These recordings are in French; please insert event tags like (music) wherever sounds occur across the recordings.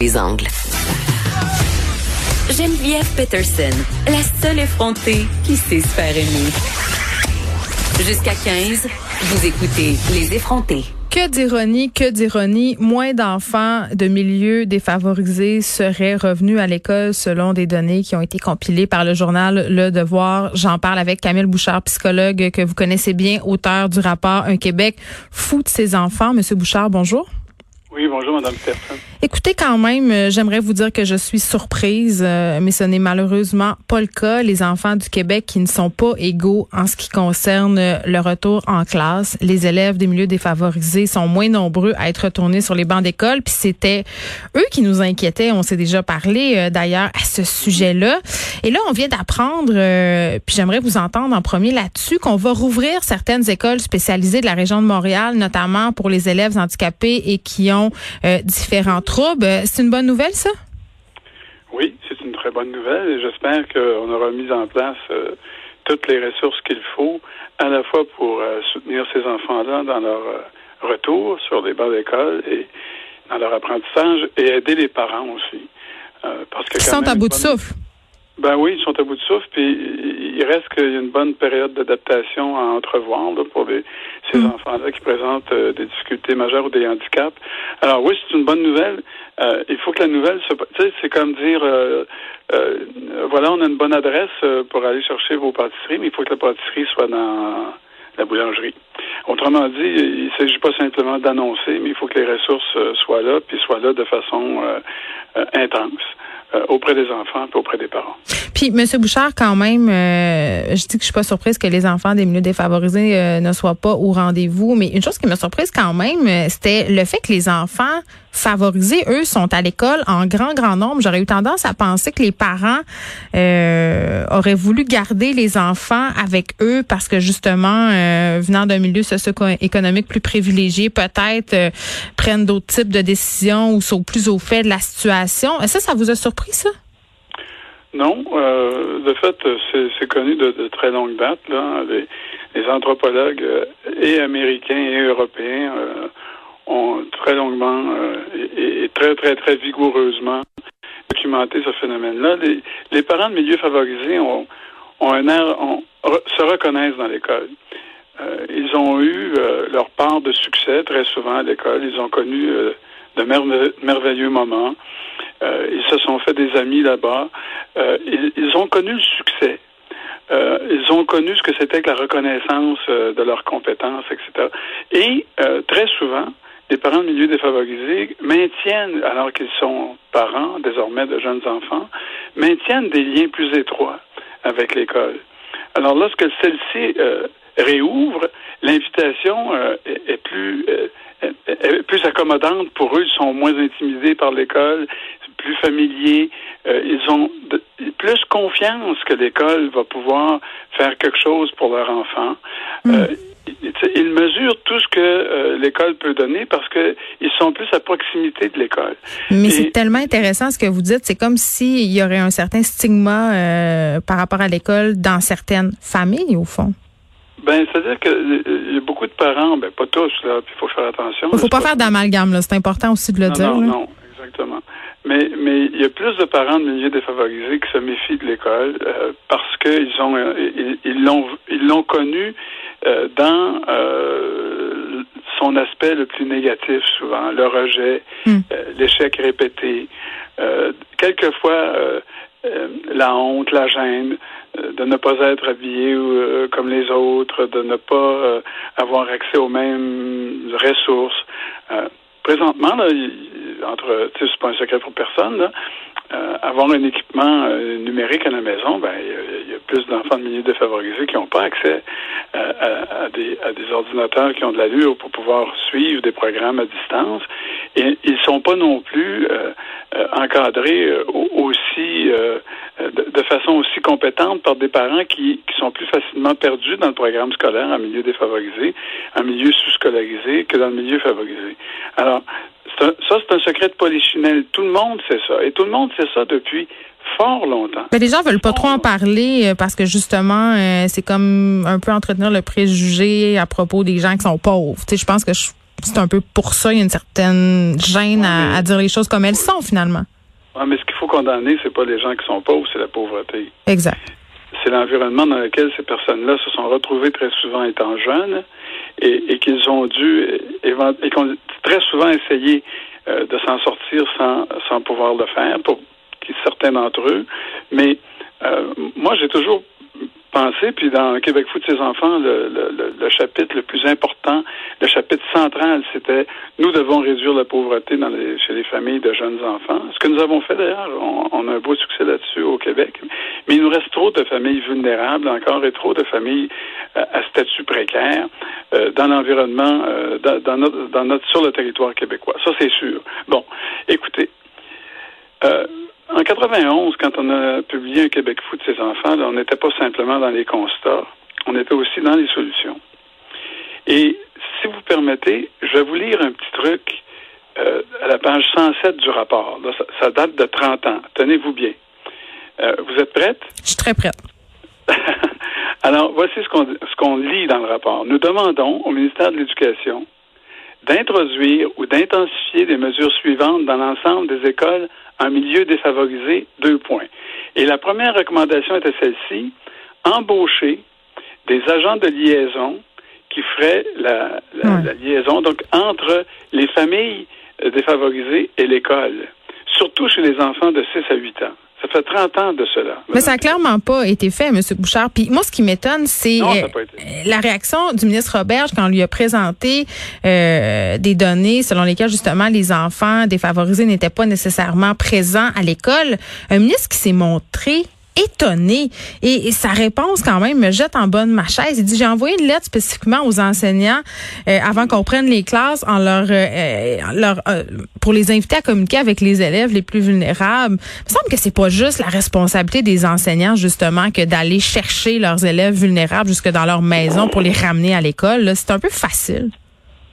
les angles. Geneviève Peterson, la seule effrontée qui sait se faire aimer. Jusqu'à 15, vous écoutez Les effrontés. Que d'ironie, que d'ironie, moins d'enfants de milieux défavorisés seraient revenus à l'école selon des données qui ont été compilées par le journal Le Devoir. J'en parle avec Camille Bouchard, psychologue que vous connaissez bien, auteur du rapport Un Québec fou de ses enfants. Monsieur Bouchard, bonjour. Oui, bonjour, Madame Peterson. Écoutez, quand même, euh, j'aimerais vous dire que je suis surprise, euh, mais ce n'est malheureusement pas le cas. Les enfants du Québec qui ne sont pas égaux en ce qui concerne euh, le retour en classe. Les élèves des milieux défavorisés sont moins nombreux à être retournés sur les bancs d'école. Puis c'était eux qui nous inquiétaient. On s'est déjà parlé d'ailleurs à ce sujet-là. Et là, on vient d'apprendre, puis j'aimerais vous entendre en premier là-dessus, qu'on va rouvrir certaines écoles spécialisées de la région de Montréal, notamment pour les élèves handicapés et qui ont différents troubles. C'est une bonne nouvelle, ça? Oui, c'est une très bonne nouvelle et j'espère qu'on aura mis en place euh, toutes les ressources qu'il faut, à la fois pour euh, soutenir ces enfants-là dans leur euh, retour sur les bancs d'école et dans leur apprentissage et aider les parents aussi. parce que Ils sont à bout de souffle. Ben oui, ils sont à bout de souffle, puis il reste qu'il y a une bonne période d'adaptation à entrevoir pour ces mm. enfants-là qui présentent euh, des difficultés majeures ou des handicaps. Alors oui, c'est une bonne nouvelle. Euh, il faut que la nouvelle se... Tu sais, c'est comme dire, euh, voilà, on a une bonne adresse pour aller chercher vos pâtisseries, mais il faut que la pâtisserie soit dans la boulangerie. Autrement dit, il ne s'agit pas simplement d'annoncer, mais il faut que les ressources soient là, puis soient là de façon intense. Euh, auprès des enfants et auprès des parents. Puis, Monsieur Bouchard, quand même, euh, je dis que je suis pas surprise que les enfants des milieux défavorisés euh, ne soient pas au rendez-vous, mais une chose qui m'a surprise quand même, c'était le fait que les enfants favorisés, eux, sont à l'école en grand, grand nombre. J'aurais eu tendance à penser que les parents auraient voulu garder les enfants avec eux parce que justement, venant d'un milieu socio-économique plus privilégié, peut-être prennent d'autres types de décisions ou sont plus au fait de la situation. Ça, ça vous a surpris? ça? Non. Euh, de fait, c'est connu de, très longue date. Les, anthropologues euh, et américains et européens euh, ont très longuement et, très, très, très vigoureusement documenté ce phénomène-là. Les, parents de milieux favorisés ont, un air, se reconnaissent dans l'école. ils ont eu leur part de succès très souvent à l'école. Ils ont connu de merveilleux moments. Euh, ils se sont fait des amis là-bas. Euh, ils, ont connu le succès. Euh, ils ont connu ce que c'était que la reconnaissance de leurs compétences, etc. Et très souvent, les parents de milieux défavorisés maintiennent, alors qu'ils sont parents désormais de jeunes enfants, maintiennent des liens plus étroits avec l'école. Alors lorsque celle-ci réouvre, l'invitation est, plus plus accommodante pour eux, ils sont moins intimidés par l'école, plus familiers, euh, ils ont plus confiance que l'école va pouvoir faire quelque chose pour leur enfant. Hmm. Euh, ils mesurent tout ce que euh, l'école peut donner parce qu'ils sont plus à proximité de l'école. Mais c'est tellement intéressant ce que vous dites. C'est comme s'il y aurait un certain stigma par rapport à l'école dans certaines familles, au fond. Ben, c'est-à-dire qu'il y a beaucoup de parents, ben pas tous, là, puis il faut faire attention. Il ne faut pas, faire d'amalgame, là. C'est important aussi de le dire. Non, non, exactement. Mais, mais il y a plus de parents de milieux défavorisés qui se méfient de l'école euh, parce qu'ils ont euh, ils l'ont ils l'ont connu euh, dans son aspect le plus négatif souvent, le rejet, hmm. l'échec répété, quelquefois la honte, la gêne de ne pas être habillé comme les autres, de ne pas avoir accès aux mêmes ressources. Présentement, là, entre, c'est pas un secret pour personne, euh, avoir un équipement euh, numérique à la maison, ben il y, a plus d'enfants de milieux défavorisés qui n'ont pas accès euh, à, des, à des ordinateurs qui ont de l'allure pour pouvoir suivre des programmes à distance. Ils sont pas non plus encadrés aussi de, façon aussi compétente par des parents qui, sont plus facilement perdus dans le programme scolaire en milieu défavorisé, en milieu sous-scolarisé que dans le milieu favorisé. Alors, ça, c'est un secret de polichinelle. Tout le monde sait ça. Et tout le monde sait ça depuis fort longtemps. Mais les gens veulent pas trop en parler euh, parce que justement, euh, c'est comme un peu entretenir le préjugé à propos des gens qui sont pauvres. Tu sais, je pense que je c'est un peu pour ça, il y a une certaine gêne à, dire les choses comme elles sont finalement. Oui, mais ce qu'il faut condamner, c'est pas les gens qui sont pauvres, c'est la pauvreté. Exact. C'est l'environnement dans lequel ces personnes-là se sont retrouvées très souvent étant jeunes et, qu'ils ont dû et, et qu'on très souvent essayé euh, de s'en sortir sans, sans pouvoir le faire pour certains d'entre eux. Mais euh, moi, j'ai toujours pensé, puis dans Québec Foot ses enfants, le, le, chapitre le plus important, le chapitre central, c'était nous devons réduire la pauvreté dans les, chez les familles de jeunes enfants. Ce que nous avons fait d'ailleurs, on, a un beau succès là-dessus au Québec. Mais il nous reste trop de familles vulnérables encore et trop de familles euh, à statut précaire euh, dans l'environnement, euh, dans, dans, notre, dans notre sur le territoire québécois. Ça c'est sûr. Bon, écoutez. En 91, quand on a publié un Québec fou de ses enfants, on n'était pas simplement dans les constats, on était aussi dans les solutions. Et si vous permettez, je vais vous lire un petit truc euh, à la page 107 du rapport. ça, date de 30 ans. Tenez-vous bien. Euh, vous êtes prête? Je suis très prête. (laughs) Alors, voici ce qu'on lit dans le rapport. Nous demandons au ministère de l'Éducation d'introduire ou d'intensifier des mesures suivantes dans l'ensemble des écoles en milieu défavorisé, deux points. Et la première recommandation était celle-ci, embaucher des agents de liaison qui feraient la, liaison donc entre les familles défavorisées et l'école, surtout chez les enfants de 6 à 8 ans. Ça fait 30 ans de cela. Mais ça n'a clairement pas été fait, M. Bouchard. Puis moi, ce qui m'étonne, c'est euh, la réaction du ministre Roberge quand on lui a présenté euh, des données selon lesquelles, justement, les enfants défavorisés n'étaient pas nécessairement présents à l'école. Un ministre qui s'est montré étonné. Et, sa réponse, quand même, me jette en bonne ma chaise. Il dit, j'ai envoyé une lettre spécifiquement aux enseignants euh, avant qu'on prenne les classes euh, euh, pour les inviter à communiquer avec les élèves les plus vulnérables. Il me semble que c'est pas juste la responsabilité des enseignants, justement, que d'aller chercher leurs élèves vulnérables jusque dans leur maison pour les ramener à l'école. C'est un peu facile.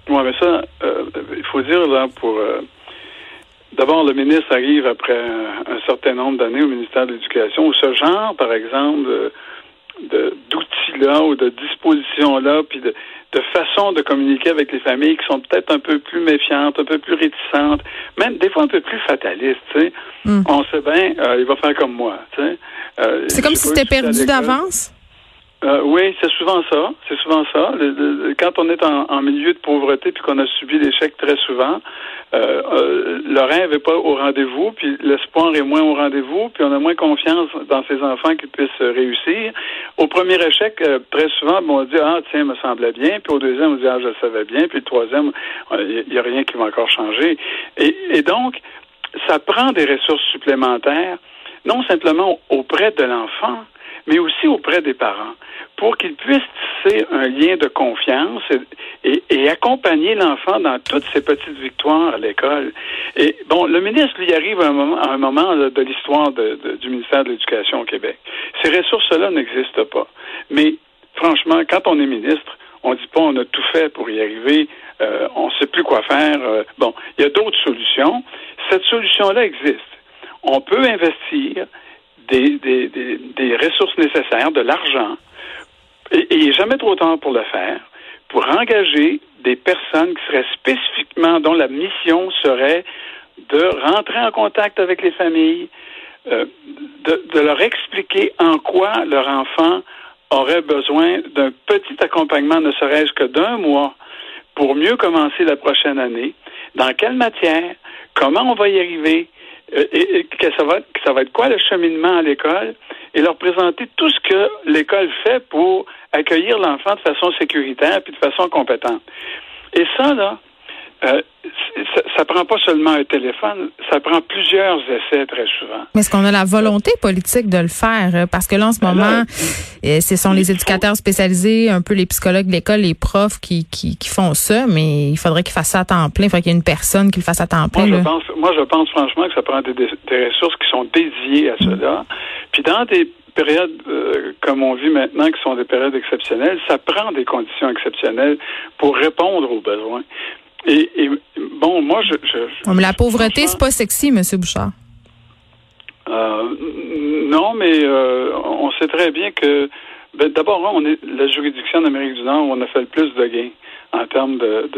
Oui, mais ça, il faut dire, là, pour D'abord, le ministre arrive après un, certain nombre d'années au ministère de l'Éducation ce genre, par exemple, de, d'outils-là ou de dispositions-là, puis de, de façon de communiquer avec les familles qui sont peut-être un peu plus méfiantes, un peu plus réticentes, même des fois un peu plus fatalistes. Hmm. On sait bien, euh, il va faire comme moi. Euh, c'est comme si c'était perdu d'avance? Euh, oui, c'est souvent ça. C'est souvent ça. quand on est en, milieu de pauvreté puis qu'on a subi l'échec très souvent, euh, euh, le rêve n'est pas au rendez-vous, puis l'espoir est moins au rendez-vous, puis on a moins confiance dans ces enfants qui puissent réussir. Au premier échec, euh, très souvent, on dit ah tiens, me semblait bien, puis au deuxième, on dit ah je le savais bien, puis le troisième, il n'y a rien qui va encore changer. Et donc, ça prend des ressources supplémentaires, non simplement auprès de l'enfant, mais aussi auprès des parents, pour qu'ils puissent tisser un lien de confiance et, accompagner l'enfant dans toutes ses petites victoires à l'école. Et bon, le ministre lui arrive à un moment, à un moment de, l'histoire du ministère de l'Éducation au Québec. Ces ressources-là n'existent pas. Mais franchement, quand on est ministre, on dit pas on a tout fait pour y arriver, euh, on ne sait plus quoi faire. Euh, bon, il y a d'autres solutions. Cette solution-là existe. On peut investir des, des, des, ressources nécessaires, de l'argent, et il n'est jamais trop tard pour le faire, pour engager des personnes qui seraient spécifiquement, dont la mission serait de rentrer en contact avec les familles, euh, de, de, leur expliquer en quoi leur enfant aurait besoin d'un petit accompagnement, ne serait-ce que d'un mois, pour mieux commencer la prochaine année, dans quelle matière, comment on va y arriver, euh, et, que ça va, que ça va être quoi le cheminement à l'école? Et leur présenter tout ce que l'école fait pour accueillir l'enfant de façon sécuritaire puis de façon compétente. Et ça, là, euh, ça, ça, prend pas seulement un téléphone, ça prend plusieurs essais très souvent. Mais est-ce qu'on a la volonté politique de le faire? Euh, parce que là, en ce ben moment, euh, ce sont les éducateurs spécialisés, un peu les psychologues de l'école, les profs qui, qui, qui, font ça, mais il faudrait qu'ils fassent ça à temps plein. Il faudrait qu'il y ait une personne qui le fasse à temps plein. Moi, je pense, moi, je pense franchement que ça prend des, des ressources qui sont dédiées à cela. Puis dans des périodes comme on vit maintenant, qui sont des périodes exceptionnelles, ça prend des conditions exceptionnelles pour répondre aux besoins. Et, bon, moi, je. je mais la pauvreté, c'est pas sexy, M. Bouchard. Euh, non, mais euh, on sait très bien que. Ben, D'abord, on est la juridiction d'Amérique du Nord où on a fait le plus de gains en termes de,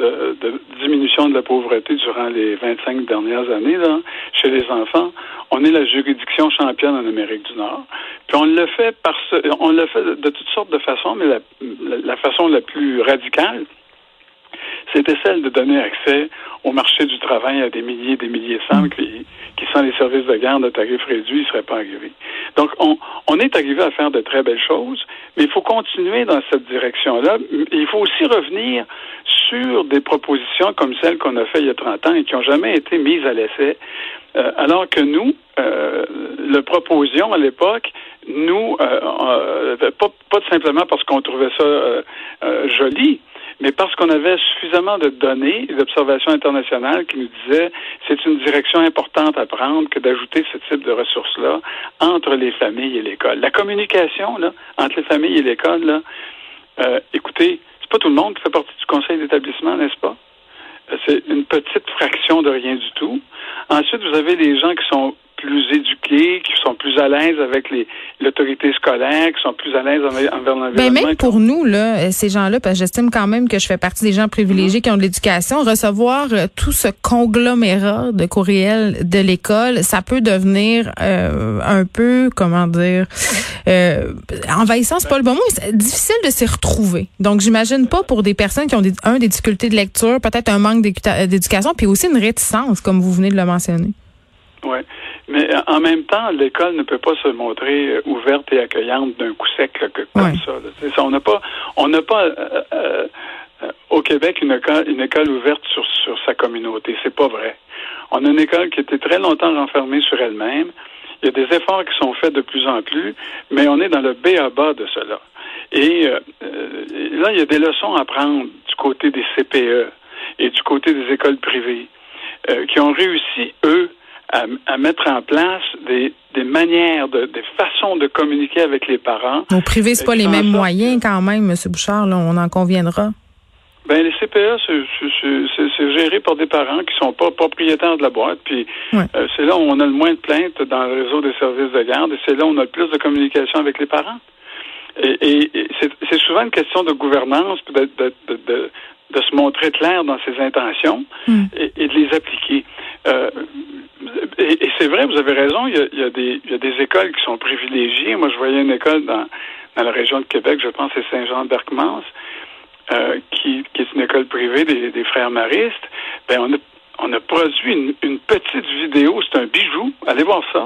de, diminution de la pauvreté durant les 25 dernières années là, chez les enfants. On est la juridiction championne en Amérique du Nord. Puis on le fait par on le fait de toutes sortes de façons, mais la, la façon la plus radicale, c'était celle de donner accès au marché du travail à des milliers et des milliers de femmes qui, qui sans les services de garde de tarifs réduits, ne seraient pas arrivés. Donc, on, on est arrivé à faire de très belles choses, mais il faut continuer dans cette direction-là. Il faut aussi revenir sur des propositions comme celles qu'on a faites il y a 30 ans et qui n'ont jamais été mises à l'essai, euh, alors que nous, euh, le proposions à l'époque, nous, euh, euh pas, pas simplement parce qu'on trouvait ça euh, joli, mais parce qu'on avait suffisamment de données et d'observations internationales qui nous disaient c'est une direction importante à prendre que d'ajouter ce type de ressources-là entre les familles et l'école. La communication là, entre les familles et l'école, là, euh, écoutez, c'est pas tout le monde qui fait partie du conseil d'établissement, n'est-ce pas? Euh, c'est une petite fraction de rien du tout. Ensuite, vous avez des gens qui sont qui sont plus à l'aise avec les l'autorité scolaire, qui sont plus à l'aise envers l'environnement. Ben même pour nous là, ces gens-là, parce que j'estime quand même que je fais partie des gens privilégiés qui ont de l'éducation, recevoir euh, tout ce conglomérat de courriels de l'école, ça peut devenir euh, un peu, comment dire, euh, envahissant, c'est pas le bon mot, c'est difficile de s'y retrouver. Donc j'imagine pas pour des personnes qui ont des, un des difficultés de lecture, peut-être un manque d'éducation, puis aussi une réticence, comme vous venez de le mentionner. Oui. Mais euh, en même temps, l'école ne peut pas se montrer euh, ouverte et accueillante d'un coup sec comme ça, On n'a pas, on n'a pas euh, au Québec une école, une école ouverte sur, sur sa communauté. C'est pas vrai. On a une école qui était très longtemps renfermée sur elle-même. Il y a des efforts qui sont faits de plus en plus, mais on est dans le B à bas de cela. Et là, il y a des leçons à prendre du côté des CPE et du côté des écoles privées qui ont réussi, eux, à, mettre en place des, des manières, de, des façons de communiquer avec les parents. Au privé, c'est pas les mêmes moyens quand même, M. Bouchard, là, on en conviendra. Ben les CPE, c'est géré par des parents qui sont pas propriétaires de la boîte. Puis euh, c'est là où on a le moins de plaintes dans le réseau des services de garde et c'est là où on a le plus de communication avec les parents. Et, et, c'est souvent une question de gouvernance, de, de, de, de, se montrer clair dans ses intentions hmm. et, et, de les appliquer. Euh, et, c'est vrai, vous avez raison, il y, a, il, y a des, il y, a, des, écoles qui sont privilégiées. Moi, je voyais une école dans, dans la région de Québec, je pense c'est Saint-Jean-d'Arcmans, euh, qui, qui, est une école privée des, des frères maristes. Ben, on a, on a produit une, une petite vidéo, c'est un bijou, allez voir ça,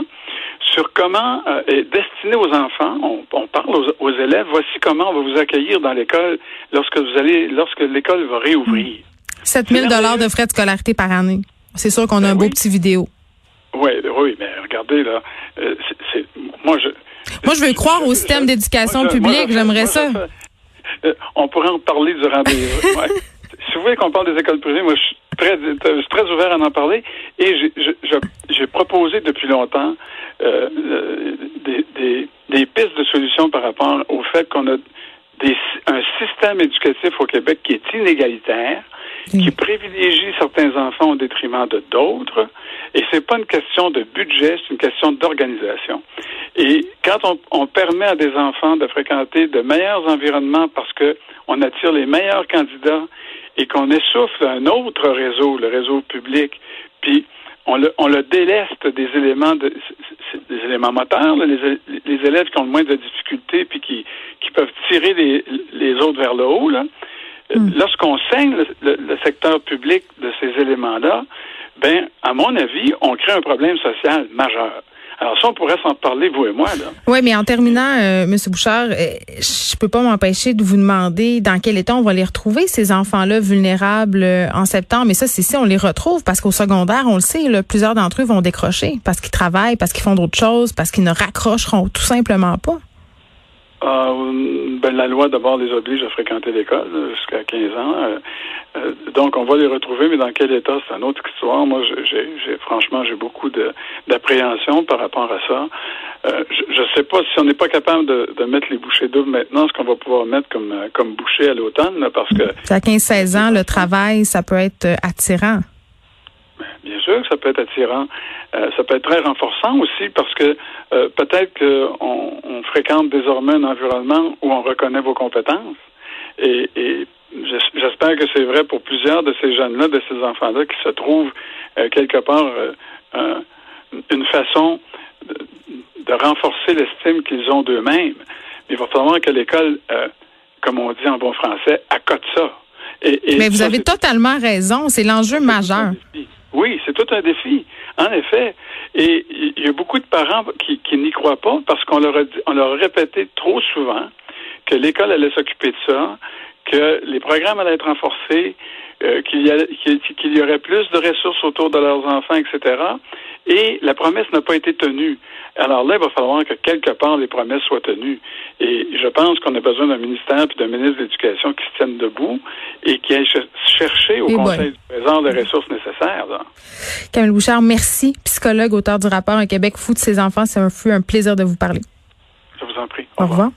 sur comment euh, est destiné aux enfants. On, on parle aux, aux, élèves. Voici comment on va vous accueillir dans l'école lorsque vous allez, lorsque l'école va réouvrir. 7 000 dollars de frais de scolarité par année. C'est sûr qu'on a un ben beau petit vidéo. Regardez, là, euh, c'est, moi, je... Moi, je veux croire au système d'éducation publique, j'aimerais ça. Euh, on pourrait en parler durant des... (laughs) si vous voulez qu'on parle des écoles privées, moi, je suis très, je suis très ouvert à en parler et j'ai proposé depuis longtemps euh, des, des, des, pistes de solutions par rapport au fait qu'on a des, un système éducatif au Québec qui est inégalitaire, qui privilégie certains enfants au détriment de d'autres. Et c'est pas une question de budget, c'est une question d'organisation. Et quand on, on, permet à des enfants de fréquenter de meilleurs environnements parce que on attire les meilleurs candidats et qu'on essouffle un autre réseau, le réseau public, puis on le, on le déleste des éléments de, des éléments moteurs, les, les, élèves qui ont le moins de difficultés puis qui, qui peuvent tirer les, les autres vers le haut, là, Hmm. Lorsqu'on saigne le, secteur public de ces éléments-là, ben, à mon avis, on crée un problème social majeur. Alors ça, on pourrait s'en parler, vous et moi. Là. Oui, mais en terminant, euh, M. Bouchard, euh, je peux pas m'empêcher de vous demander dans quel état on va les retrouver, ces enfants-là vulnérables euh, en septembre. Mais ça, c'est si on les retrouve, parce qu'au secondaire, on le sait, là, plusieurs d'entre eux vont décrocher parce qu'ils travaillent, parce qu'ils font d'autres choses, parce qu'ils ne raccrocheront tout simplement pas. Euh, ben, la loi d'abord les oblige à fréquenter l'école jusqu'à 15 ans. Euh, euh, donc on va les retrouver, mais dans quel état, c'est une autre histoire. Moi, j'ai franchement j'ai beaucoup d'appréhension par rapport à ça. je ne sais pas si on n'est pas capable de, mettre les bouchées doubles maintenant, ce qu'on va pouvoir mettre comme comme à l'automne, parce que à 15-16 ans, le travail, ça peut être attirant. Bien sûr que ça peut être attirant. Euh, ça peut être très renforçant aussi parce que euh, peut-être qu'on on fréquente désormais un environnement où on reconnaît vos compétences. Et, et j'espère que c'est vrai pour plusieurs de ces jeunes-là, de ces enfants-là, qui se trouvent euh, quelque part une façon de, renforcer l'estime qu'ils ont d'eux-mêmes. Mais il va falloir que l'école, comme on dit en bon français, accote ça. Mais vous avez totalement raison. C'est l'enjeu majeur. Oui, c'est tout un défi. En effet. Et il y a beaucoup de parents qui, n'y croient pas parce qu'on leur, a répété trop souvent que l'école allait s'occuper de ça, que les programmes allaient être renforcés, euh, qu'il y, y, aurait plus de ressources autour de leurs enfants, etc. Et la promesse n'a pas été tenue. Alors là, il va falloir que quelque part les promesses soient tenues. Et je pense qu'on a besoin d'un ministère et d'un ministre de l'Éducation qui se tiennent debout et qui aillent chercher au Conseil du Trésor les ressources nécessaires. Camille Bouchard, merci. Psychologue, auteur du rapport Un Québec fou de ses enfants. C'est un, un plaisir de vous parler. Je vous en prie. Au, revoir.